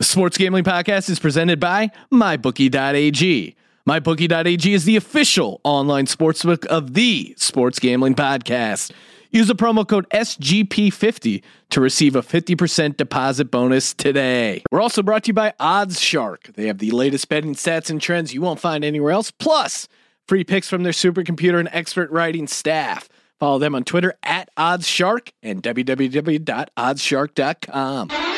The Sports Gambling Podcast is presented by MyBookie.ag. MyBookie.ag is the official online sportsbook of the Sports Gambling Podcast. Use the promo code SGP50 to receive a 50% deposit bonus today. We're also brought to you by Odds Shark. They have the latest betting stats and trends you won't find anywhere else, plus free picks from their supercomputer and expert writing staff. Follow them on Twitter at OddsShark and www.oddsshark.com.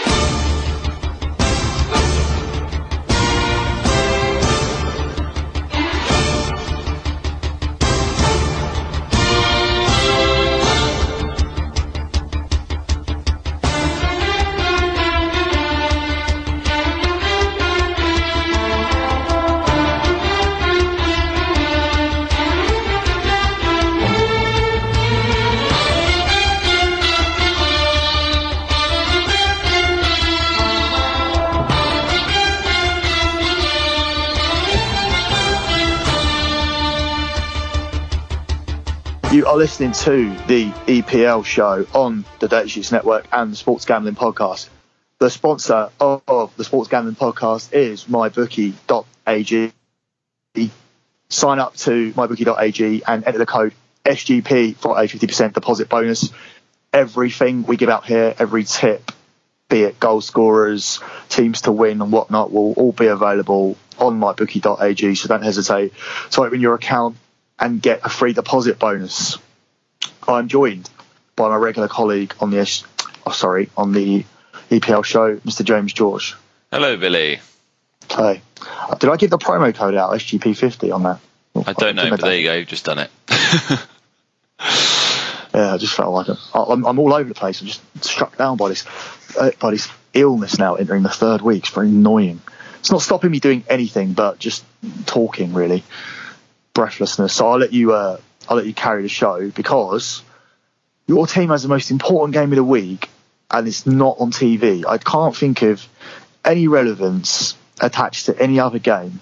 are listening to the EPL show on the Dirty Sheets Network and the Sports Gambling Podcast. The sponsor of, of the Sports Gambling Podcast is mybookie.ag. Sign up to mybookie.ag and enter the code SGP for a 50% deposit bonus. Everything we give out here, every tip, be it goal scorers, teams to win, and whatnot, will all be available on mybookie.ag. So don't hesitate to open your account and get a free deposit bonus. I'm joined by my regular colleague on the oh, sorry on the EPL show, Mr. James George. Hello, Billy. Hey, did I give the promo code out SGP50 on that? I don't know, think but there you go. You've just done it. Yeah, I just felt like it. I'm, I'm all over the place. I'm just struck down by this uh, by this illness now entering the third week. It's very annoying. It's not stopping me doing anything, but just talking really, breathlessness. So I'll let you uh, I'll let you carry the show because your team has the most important game of the week, and it's not on TV. I can't think of any relevance attached to any other game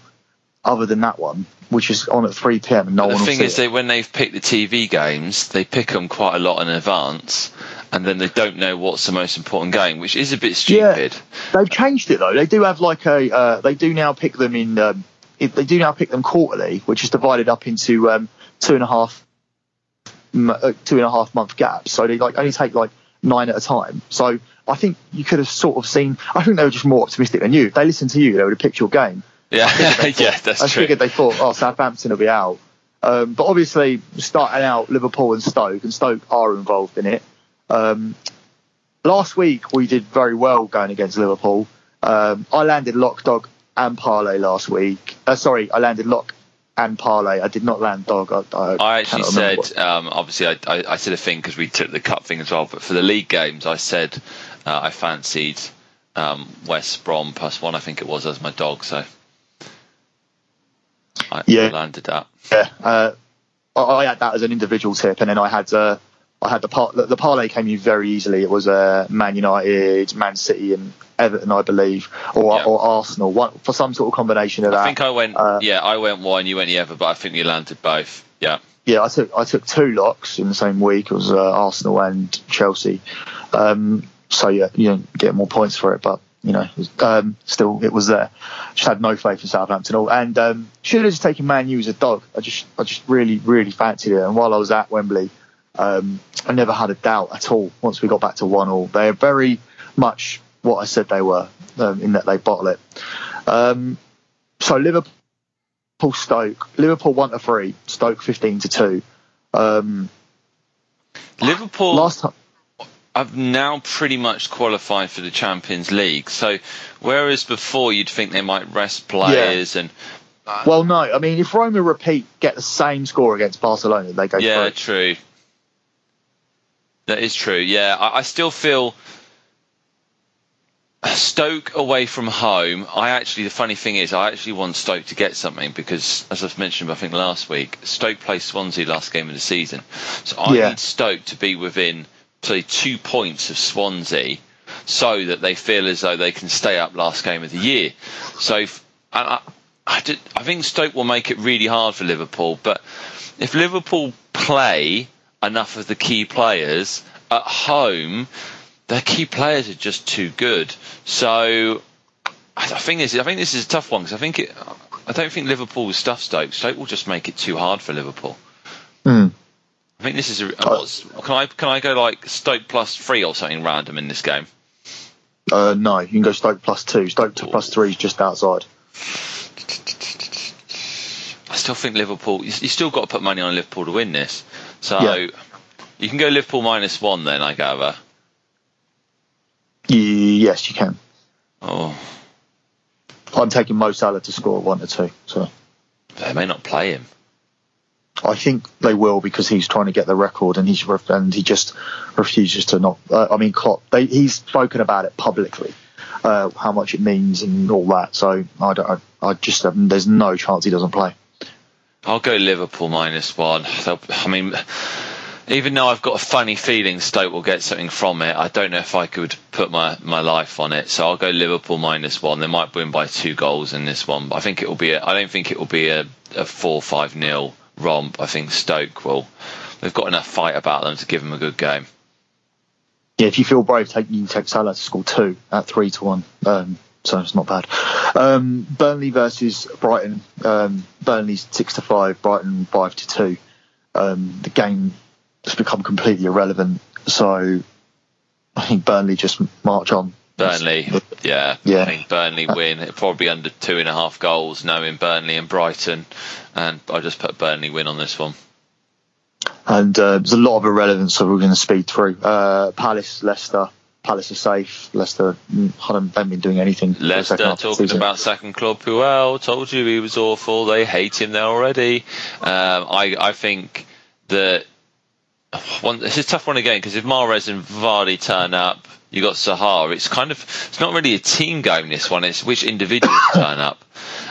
other than that one, which is on at 3 p.m. and no the one will thing see is, it. they when they've picked the TV games, they pick them quite a lot in advance, and then they don't know what's the most important game, which is a bit stupid. They've changed it though. They do have like a. Uh, they do now pick them in. Um, it, they do now pick them quarterly, which is divided up into um, two and a half, uh, two and a half month gaps. So they like only take like nine at a time. So I think you could have sort of seen. I think they were just more optimistic than you. If they listened to you, they would have picked your game. Yeah, thought- yeah, that's I true. figured they thought, oh, Southampton will be out. Um, but obviously, starting out Liverpool and Stoke, and Stoke are involved in it. Um, last week we did very well going against Liverpool. Um, I landed lock, dog, and parlay last week. Uh, sorry, I landed lock and parlay. I did not land dog. I, I, I actually said, um, obviously, I, I, I said a thing because we took the cup thing as well. But for the league games, I said uh, I fancied um, West Brom plus one. I think it was as my dog. So I, Yeah. Landed that. Yeah, uh, I, I had that as an individual tip, and then I had uh, I had the par- the, the parlay came in very easily. It was uh, Man United, Man City, and Everton, I believe, or Yeah. or Arsenal, one, for some sort of combination of that. I think I went. uh, yeah, I went one. You went the other, but I think you landed both. Yeah. yeah, I took I took two locks in the same week. It was uh, Arsenal and Chelsea. Um, so yeah, you don't get more points for it, but you know, um, still it was there. Just had no faith in Southampton, all, and um, should have just taken Man U as a dog. I just I just really really fancied it, and while I was at Wembley, um, I never had a doubt at all. Once we got back to one all, they are very much what I said they were um, in that they bottle it. Um, so Liverpool. Stoke. Liverpool one to three. Stoke fifteen to two. Um, Liverpool. last time, I've now pretty much qualified for the Champions League. So, whereas before you'd think they might rest players and well, no. I mean, if Roma repeat, get the same score against Barcelona, they go yeah, through. true. That is true. Yeah, I, I still feel Stoke away from home. I actually, the funny thing is, I actually want Stoke to get something because, as I've mentioned, I think last week, Stoke played Swansea last game of the season, so I Yeah. need Stoke to be within say two points of Swansea, so that they feel as though they can stay up last game of the year. So, if- and I, I, did, I think Stoke will make it really hard for Liverpool, but if Liverpool play enough of the key players at home, their key players are just too good. So I think this. I think this is a tough one because I think it. I don't think Liverpool will stuff Stoke. Stoke will just make it too hard for Liverpool. Mm. I think this is a. What's, can I can I go like Stoke plus three or something random in this game? Uh, no, you can go Stoke plus two. Stoke to plus three is just outside. I still think Liverpool. You, you still got to put money on Liverpool to win this. So Yeah. you can go Liverpool minus one then. I gather. Ye- yes, you can. Oh, I'm taking Mo Salah to score one to two. So they may not play him. I think they will because he's trying to get the record and he's ref- and he just refuses to not. Uh, I mean, Klopp. They, he's spoken about it publicly, uh, how much it means and all that. So I don't. I, I just um, there's no chance he doesn't play. I'll go Liverpool minus one. They'll, I mean, even though I've got a funny feeling Stoke will get something from it, I don't know if I could put my, my life on it. So I'll go Liverpool minus one. They might win by two goals in this one, but I think it will be. A, I don't think it will be a, a four five nil romp. I think Stoke will. They've got enough fight about them to give them a good game. Yeah, if you feel brave, take you take Salah to score two at three to one. Um, so it's not bad. Um, Burnley versus Brighton. Um, Burnley's six to five, Brighton five to two. Um, the game has become completely irrelevant. So I think Burnley just march on. Burnley, yeah, Yeah. I think Burnley win. Probably under two and a half goals, knowing Burnley and Brighton, and I just put Burnley win on this one. And uh, there's a lot of irrelevance, so we're going to speed through. Uh, Palace, Leicester. Palace are safe. Leicester mm, haven't haven't been doing anything. Leicester second half of the talking about second club Puel. Told you he was awful. They hate him there already. Um, I I think that one. It's a tough one again because if Mahrez and Vardy turn up, you got Sahar. It's kind of it's not really a team game. This one. It's which individuals turn up.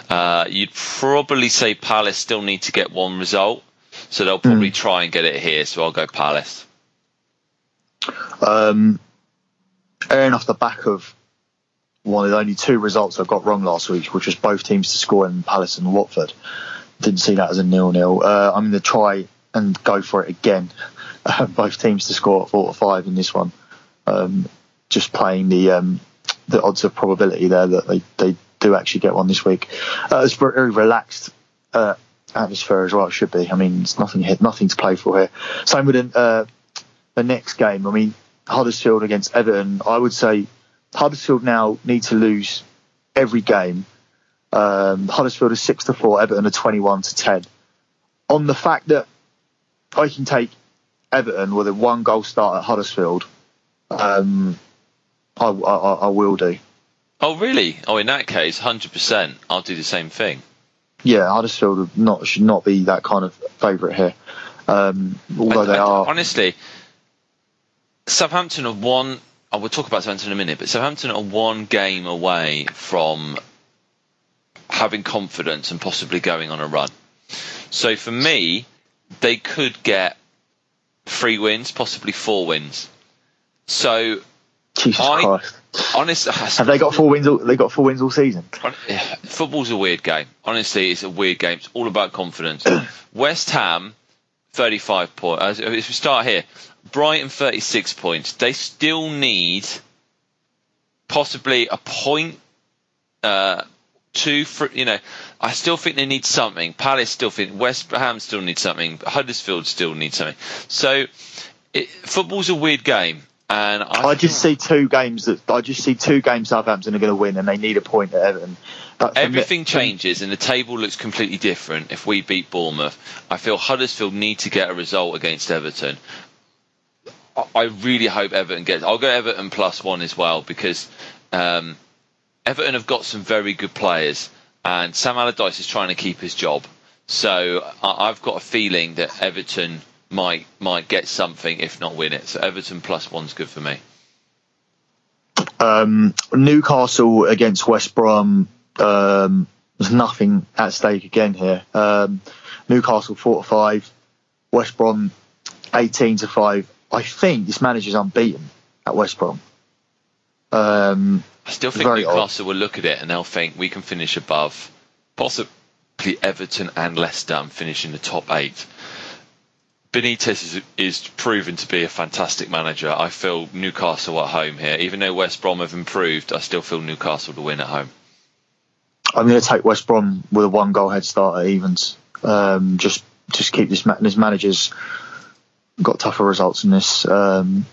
Uh, you'd probably say Palace still need to get one result, so they'll probably try and get it here. So I'll go Palace. Um, airing off the back of one of the only two results I got wrong last week, which was both teams to score in Palace and Watford. Didn't see that as a nil-nil. Uh, I'm going to try and go for it again. Uh, both teams to score at four or five in this one. Um, just playing the um, the odds of probability there that they, they do actually get one this week. Uh, it's very relaxed uh, atmosphere as well. It should be. I mean, it's nothing nothing to play for here. Same with the, uh, the next game. I mean, Huddersfield against Everton. I would say Huddersfield now need to lose every game. Um, Huddersfield is six to four. Everton are twenty-one to ten. On the fact that I can take Everton with a one-goal start at Huddersfield, um, I, I, I will do. Oh really? Oh, in that case, hundred percent. I'll do the same thing. Yeah, Huddersfield not should not be that kind of favourite here. Um, although I- they are. honestly. Southampton are one. I oh, will talk about Southampton in a minute, but Southampton are one game away from having confidence and possibly going on a run. So for me, they could get three wins, possibly four wins. So Jesus I- Christ! honestly, Have they got four wins? All, they got four wins all season. Football's a weird game. Honestly, it's a weird game. It's all about confidence. West Ham, 35 points. Uh, if we start here, Brighton, 36 points. They still need possibly a point, uh, two for, you know, I still think they need something. Palace still think, West Ham still need something. Huddersfield still need something. So, it, football's a weird game. And I, I just see two games that I just see two games Southampton are going to win, and they need a point at Everton. That, for me- Everything changes and the table looks completely different if we beat Bournemouth. I feel Huddersfield need to get a result against Everton. I- really hope Everton gets. I'll go Everton plus one as well because um, Everton have got some very good players and Sam Allardyce is trying to keep his job. So I've got a feeling that Everton might might get something if not win it. So Everton plus one's good for me. Um, Newcastle against West Brom. Um, there's nothing at stake again here. Um, Newcastle four to five, West Brom eighteen to five. I think this manager's unbeaten at West Brom. Um, I still think Newcastle will look at it and they'll think we can finish above, possibly Everton and Leicester and finish in the top eight. Benitez is, is proven to be a fantastic manager. I feel Newcastle at home here. Even though West Brom have improved, I still feel Newcastle to win at home. I'm going to take West Brom with a one goal head start at evens. Um, just just keep this, this manager's got tougher results in this. Um,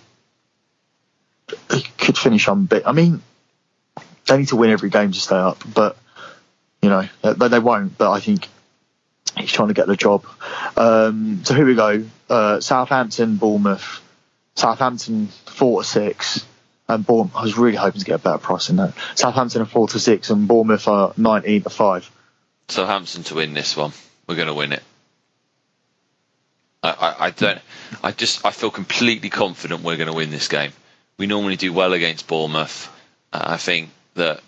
could finish on bit. I mean, they need to win every game to stay up, but you know they, they won't. But I think he's trying to get the job. Um, so here we go: uh, Southampton, Bournemouth. Southampton four to six, and Bournemouth. I was really hoping to get a better price in that. Southampton are four to six, and Bournemouth are nineteen to five. Southampton to win this one. We're going to win it. I, I, don't. I just. I feel completely confident we're going to win this game. We normally do well against Bournemouth. Uh, I think that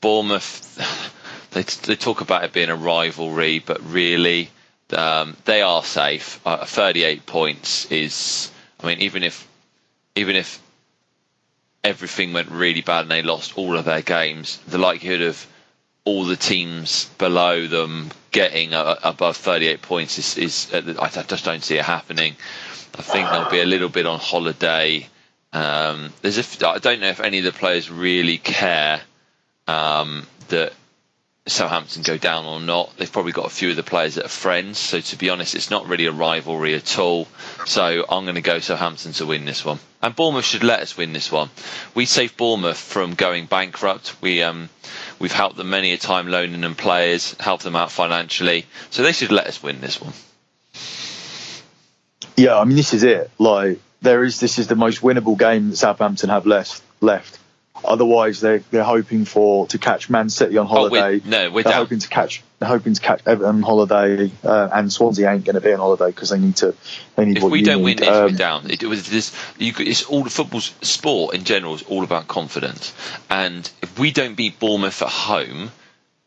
Bournemouth. They, they talk about it being a rivalry, but really, um, they are safe. Uh, 38 points is. I mean, even if even if everything went really bad and they lost all of their games, the likelihood of all the teams below them getting uh, above 38 points is, is uh, I just don't see it happening. I think they'll be a little bit on holiday. Um, there's a, I don't know if any of the players really care um, that Southampton go down or not. They've probably got a few of the players that are friends. So to be honest, it's not really a rivalry at all. So I'm going to go Southampton to win this one. And Bournemouth should let us win this one. We saved Bournemouth from going bankrupt. We um, we've helped them many a time loaning them players, helped them out financially. So they should let us win this one. Yeah, I mean this is it. Like there is this is the most winnable game that Southampton have left left. Otherwise, they're they're hoping for to catch Man City on holiday. Oh, we're, no, we're they're down. hoping to catch they're hoping to catch Everton on holiday, uh, and Swansea ain't going to be on holiday because they need to. They need if we don't need. win this, Um, we're down. It, was this. You, it's all the football's sport in general is all about confidence. And if we don't beat Bournemouth at home,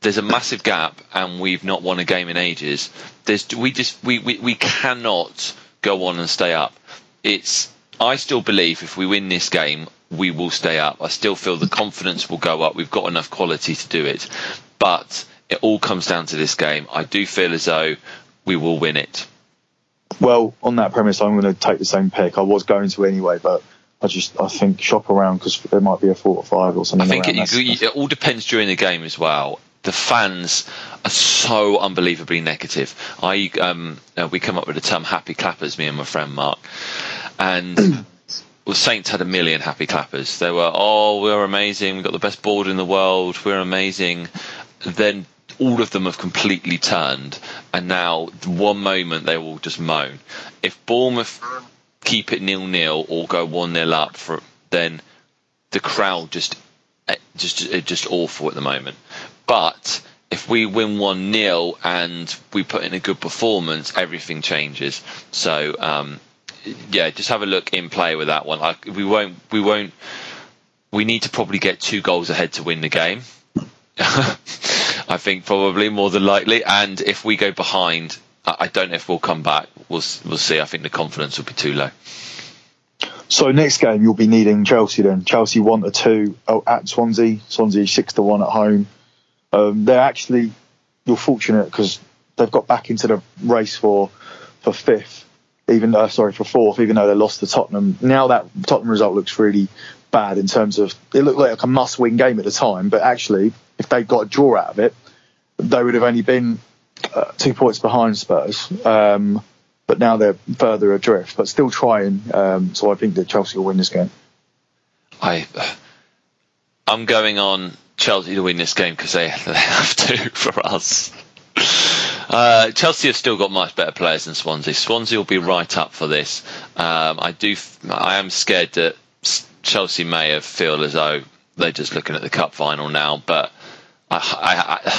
there's a massive gap, and we've not won a game in ages. There's we just we, we, we cannot go on and stay up. It's I still believe if we win this game, we will stay up. I still feel the confidence will go up. We've got enough quality to do it, but it all comes down to this game. I do feel as though we will win it. Well, on that premise, I'm going to take the same pick. I was going to anyway, but I just I think shop around because there might be a four or five or something. I think it, you, it all depends during the game as well. The fans are so unbelievably negative. I um, uh, we come up with the term "happy clappers," me and my friend Mark, and well, Saints had a million happy clappers. They were, "Oh, we're amazing! We've got the best board in the world. We're amazing." Then all of them have completely turned, and now one moment they will just moan. If Bournemouth keep it nil nil or go one nil up, for then the crowd just eh, just eh, just awful at the moment. But if we win one 0 and we put in a good performance, everything changes. So um, yeah, just have a look in play with that one. I, we won't we won't we need to probably get two goals ahead to win the game. I think probably more than likely, and if we go behind, I I don't know if we'll come back. We'll we'll see. I think the confidence will be too low. So next game you'll be needing Chelsea then. Chelsea one to two oh, at Swansea. Swansea six to one at home. Um, they're actually you're fortunate because they've got back into the race for for fifth, even uh, sorry for fourth, even though they lost to Tottenham. Now that Tottenham result looks really bad in terms of it looked like a must-win game at the time, but actually if they got a draw out of it, they would have only been uh, two points behind Spurs. Um, but now they're further adrift, but still trying. Um, so I think that Chelsea will win this game. I I'm going on Chelsea to win this game because they, they have to for us. Uh, Chelsea have still got much better players than Swansea. Swansea will be right up for this. Um, I do. I am scared that Chelsea may have feel as though they're just looking at the cup final now. But I, I,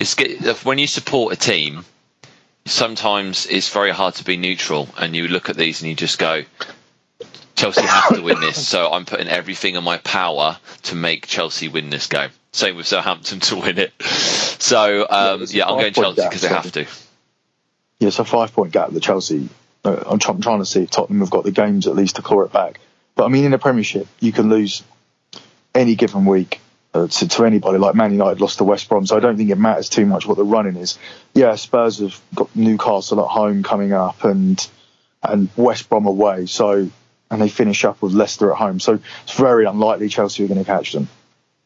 I, when you support a team, sometimes it's very hard to be neutral, and you look at these and you just go, Chelsea have to win this, so I'm putting everything in my power to make Chelsea win this game. Same with Southampton to win it. So um, there's a yeah, I'm going five-point Chelsea because they have to. Yeah, so five point gap that Chelsea. Uh, I'm, try- I'm trying to see if Tottenham have got the games at least to claw it back. But I mean, in the Premiership, you can lose any given week uh, to, to anybody. Like Man United lost to West Brom, so I don't think it matters too much what the running is. Yeah, Spurs have got Newcastle at home coming up and and West Brom away. So and they finish up with Leicester at home. So it's very unlikely Chelsea are going to catch them.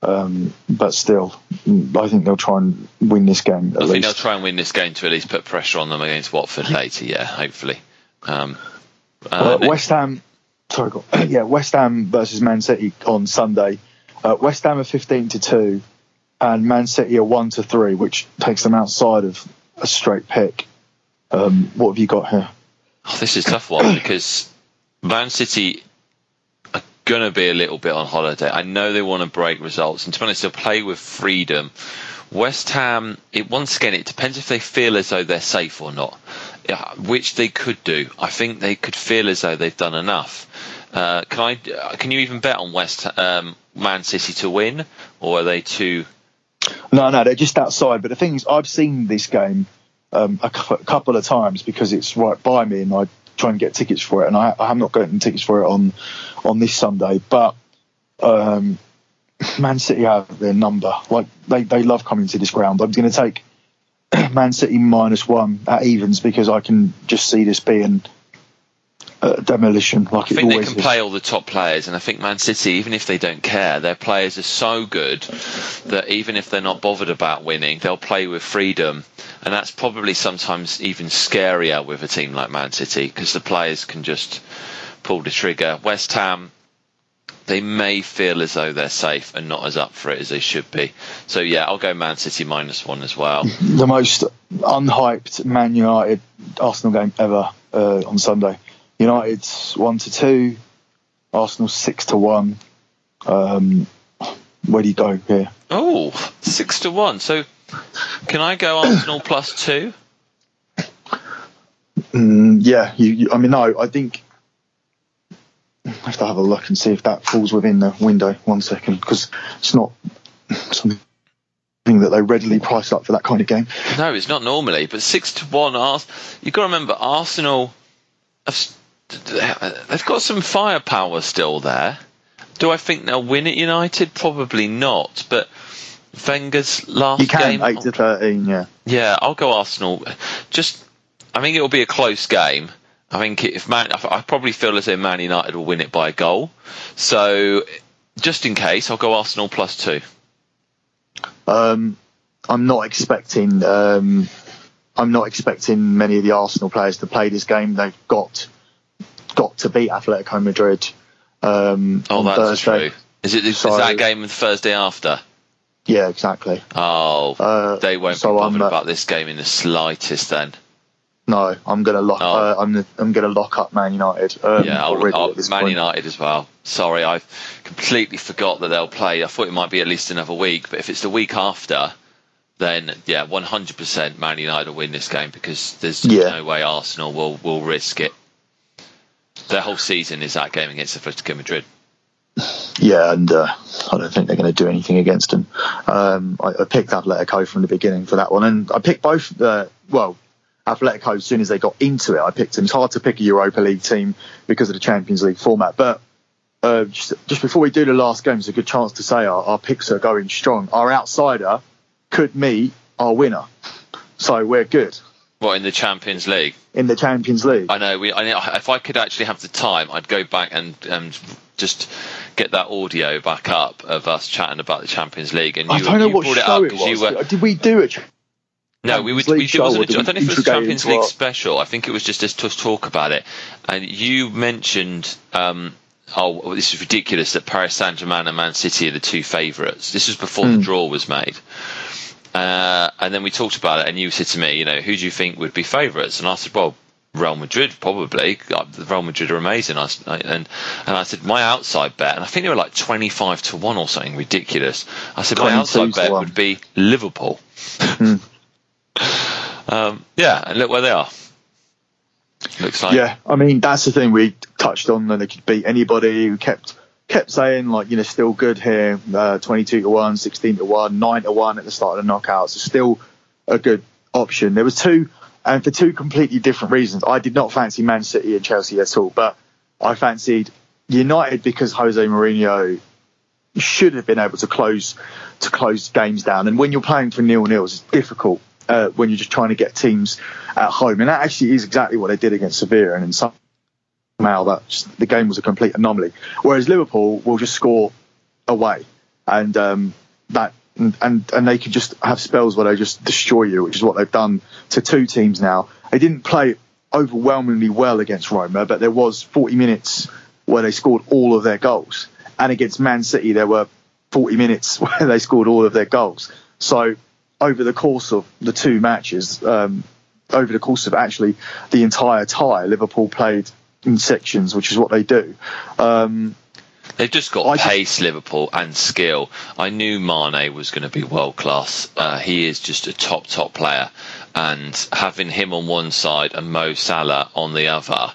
Um, but still, I think they'll try and win this game. I least. think they'll try and win this game to at least put pressure on them against Watford later. Yeah, hopefully. Um, uh, West Ham, sorry, yeah, West Ham versus Man City on Sunday. Uh, West Ham are fifteen to two, and Man City are one to three, which takes them outside of a straight pick. Um, what have you got here? Oh, this is a tough one because Man City going to be a little bit on holiday. I know they want to break results, and to be honest, they'll play with freedom. West Ham, it once again, it depends if they feel as though they're safe or not, which they could do. I think they could feel as though they've done enough. Uh, can I? Can you even bet on West um, Man City to win, or are they too? No, no, they're just outside. But the thing is, I've seen this game um, a, couple of times because it's right by me, and I try and get tickets for it. And I, I'm not getting tickets for it on on this Sunday, but um, Man City have their number. Like they, they love coming to this ground. I'm going to take Man City minus one at evens because I can just see this being demolition. Like I think they can is. play all the top players, and I think Man City, even if they don't care, their players are so good that even if they're not bothered about winning, they'll play with freedom, and that's probably sometimes even scarier with a team like Man City because the players can just pull the trigger. West Ham. They may feel as though they're safe and not as up for it as they should be. So yeah, I'll go Man City minus one as well. The most unhyped Man United Arsenal game ever uh, on Sunday. United's one to two, Arsenal six to one. Um, where do you go here? Oh, six to one. So, can I go Arsenal plus two? Mm, yeah, you, you, I mean, no, I think I have to have a look and see if that falls within the window. One second, because it's not something that they readily price up for that kind of game. No, it's not normally, but six to one. You've got to remember, Arsenal have they've got some firepower still there. Do I think they'll win at United? Probably not. But Wenger's last you can, game, eight to thirteen, yeah. Yeah, I'll go Arsenal. Just, I think it'll be a close game. I think if Man, I probably feel as though Man United will win it by a goal. So, just in case, I'll go Arsenal plus two. Um, I'm not expecting. Um, I'm not expecting many of the Arsenal players to play this game. They've got got to beat Atletico Madrid. Um, oh, that's Thursday. true. Is it is so, that game the Thursday after? Yeah, exactly. Oh, uh, they won't so be bothered uh, about this game in the slightest. Then. No, I'm gonna lock. Oh. Uh, I'm I'm gonna lock up Man United. Um, yeah, I'll, I'll Man point. United as well. Sorry, I completely forgot that they'll play. I thought it might be at least another week, but if it's the week after, then yeah, 100% Man United will win this game because there's yeah. no way Arsenal will will risk it their whole season is that game against Atletico Madrid. Yeah, and uh, I don't think they're going to do anything against them. Um, I, I, picked Atletico from the beginning for that one, and I picked both. Uh, well, Atletico as soon as they got into it, I picked them. It's hard to pick a Europa League team because of the Champions League format, but. Uh, just, just, before we do the last game, it's a good chance to say our, our picks are going strong. Our outsider could meet our winner, so we're good. What in the Champions League? In the Champions League. I know. We. I know, if I could actually have the time, I'd go back and and just get that audio back up of us chatting about the Champions League. And you, I don't know you what show it, it was. Were, Did we do it? No, we would. We, it wasn't a, I don't know if it was a Champions League special. I think it was just us to talk about it. And you mentioned, um, oh, this is ridiculous that Paris Saint Germain and Man City are the two favourites. This was before mm. the hmm. draw was made. Uh, and then we talked about it, and you said to me, you know, who do you think would be favourites? And I said, well, Real Madrid probably. Real Madrid are amazing. I, and and I said my outside bet, and I think they were like twenty five to one or something ridiculous. I said my outside bet would be Liverpool. Hmm. um, yeah, and look where they are. Looks like. Yeah, I mean that's the thing we touched on. That they could beat anybody. who kept kept saying like you know still good here, uh, 22 to one, 16 to one, 9 to one at the start of the knockouts. It's still a good option. There was two, and for two completely different reasons. I did not fancy Man City and Chelsea at all, but I fancied United because Jose Mourinho should have been able to close to close games down. And when you're playing for nil nils, it's difficult uh, when you're just trying to get teams at home. And that actually is exactly what they did against Sevilla. And in some that just, the game was a complete anomaly. Whereas Liverpool will just score away, and um, that and and they can just have spells where they just destroy you, which is what they've done to two teams now. They didn't play overwhelmingly well against Roma, but there was 40 minutes where they scored all of their goals, and against Man City there were 40 minutes where they scored all of their goals. So over the course of the two matches, um, over the course of actually the entire tie, Liverpool played in sections, which is what they do. Um, They've just got I just- pace, Liverpool, and skill. I knew Mane was going to be world class. Uh, he is just a top, top player. And having him on one side and Mo Salah on the other,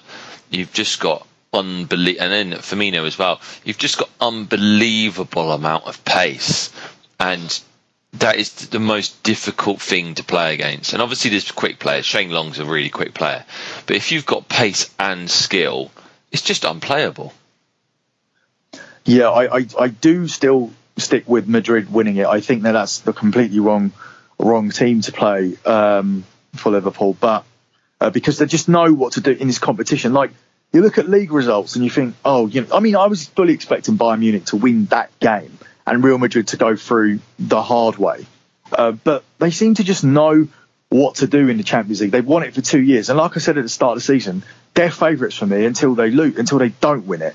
you've just got unbelievable. And then Firmino as well. You've just got unbelievable amount of pace, and that is the most difficult thing to play against. And obviously, there's quick players. Shane Long's a really quick player, but if you've got pace and skill, it's just unplayable. Yeah, I, I, I do still stick with Madrid winning it. I think that that's the completely wrong wrong team to play um, for Liverpool, but uh, because they just know what to do in this competition. Like you look at league results and you think, oh, you know, I mean, I was fully expecting Bayern Munich to win that game and Real Madrid to go through the hard way, uh, but they seem to just know what to do in the Champions League. They've won it for two years, and like I said at the start of the season, they're favourites for me until they lose, until they don't win it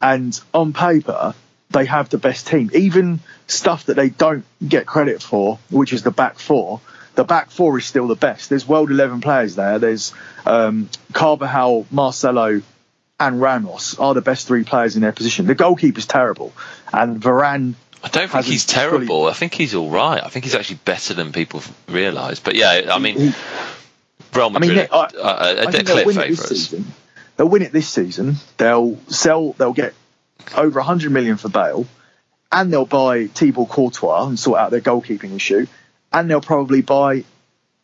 and on paper they have the best team. Even stuff that they don't get credit for, which is the back four, the back four is still the best. There's world eleven players there. There's um, Carvajal, Marcelo, and Ramos are the best three players in their position. The goalkeeper's terrible, and Varane. I don't think he's fully- terrible. I think he's all right. I think he's actually better than people realise. But yeah, I mean, he- Real I mean, Madrid, I- uh, I they're think clear they'll win it this favourites. season. They'll win it this season. They'll sell. They'll get over 100 million for Bale, and they'll buy Thibaut Courtois and sort out their goalkeeping issue, and they'll probably buy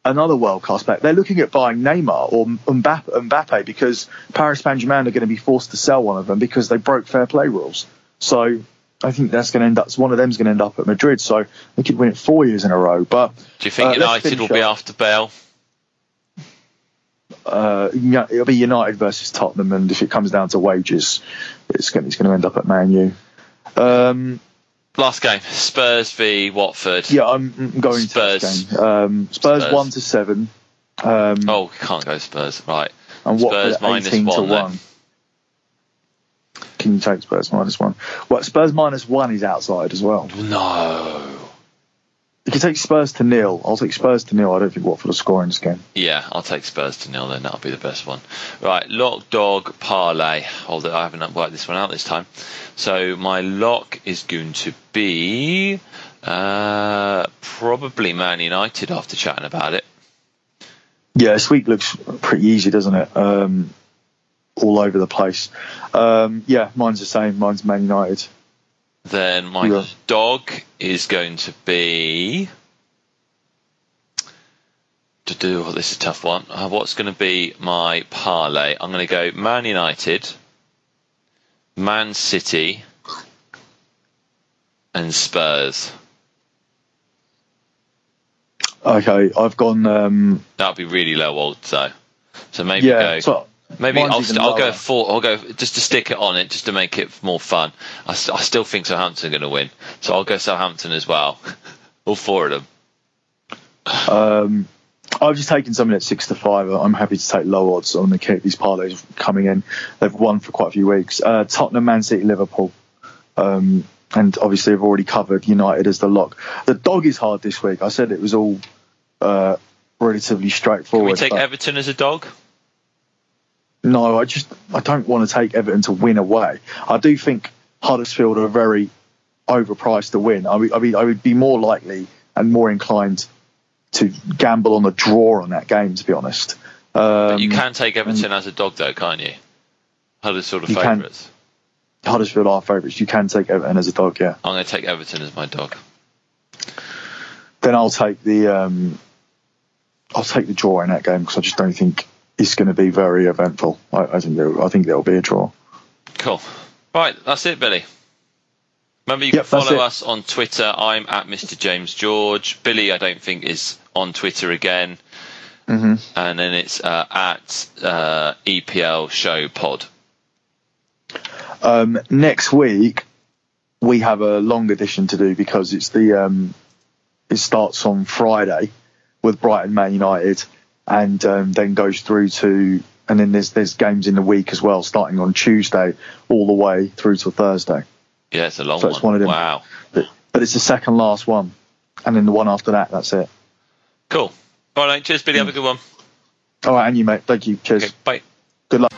another world class back. They're looking at buying Neymar or Mbappe, Mbappe because Paris Saint Germain are going to be forced to sell one of them because they broke fair play rules. So. I think that's going to end up. One of them's going to end up at Madrid, so they could win it four years in a row. But Do you think Uh, United will be off. after Bale? uh, yeah, it'll be United versus Tottenham, and if it comes down to wages, it's going, it's going to end up at Man U. Um, Last game, Spurs v Watford. yeah, I'm going to Spurs. this game. Um, Spurs, Spurs. one to seven, um, Oh, can't go Spurs. Right. and Spurs Watford minus eighteen to one, then. Can you take Spurs minus one? Well, Spurs minus one is outside as well. No. If You can take Spurs to nil. I'll take Spurs to nil. I don't think Watford will score in this game. Yeah, I'll take Spurs to nil then. That'll be the best one. Right, lock, dog, parlay. Although I haven't worked this one out this time. So my lock is going to be uh, probably Man United after chatting about it. Yeah, this week looks pretty easy, doesn't it? Um, all over the place. Um, yeah, mine's the same. Mine's Man United. Then my Yeah. dog is going to be. To do oh, this is a tough one. Uh, what's going to be my parlay? I'm going to go Man United, Man City, and Spurs. Okay, I've gone. Um, That'll be really low odds though. So maybe yeah, go. so Maybe I'll, st- I'll go four. I'll go just to stick it on it, just to make it more fun. I, st- I still think Southampton are going to win, so I'll go Southampton as well. All four of them. Um, I've just taken something at six to five. I'm happy to take low odds on the keep these parlays coming in. They've won for quite a few weeks. Uh, Tottenham, Man City, Liverpool. Um, and obviously, I've already covered United as the lock. The dog is hard this week. I said it was all uh, relatively straightforward. Can we take Everton as a dog? No, I just I don't want to take Everton to win away. I do think Huddersfield are very overpriced to win. I mean, I mean, I would be more likely and more inclined to gamble on the draw on that game. To be honest, um, you can take Everton as a dog, though, can't you? Huddersfield are can. favourites. Huddersfield are favourites. You can take Everton as a dog. Yeah. I'm going to take Everton as my dog. Then I'll take the um, I'll take the draw in that game because I just don't think it's going to be very eventful. I, I think there, I think there'll be a draw. Cool. Right, that's it, Billy. Remember, you Yep, can follow us on Twitter. I'm at Mr. James George. Billy, I don't think, is on Twitter again. hmm And then it's uh, at uh, EPL Show Pod. Um, next week we have a long edition to do because it's the um, it starts on Friday with Brighton Man United, and um, then goes through to and then there's there's games in the week as well, starting on Tuesday all the way through to Thursday. Yeah, it's a long So one. it's one of them. Wow. But, but it's the second last one, and then the one after that, that's it. Cool. All right, cheers, Billy. Have a good one. All right, and you mate, thank you. Cheers. Okay, bye. Good luck.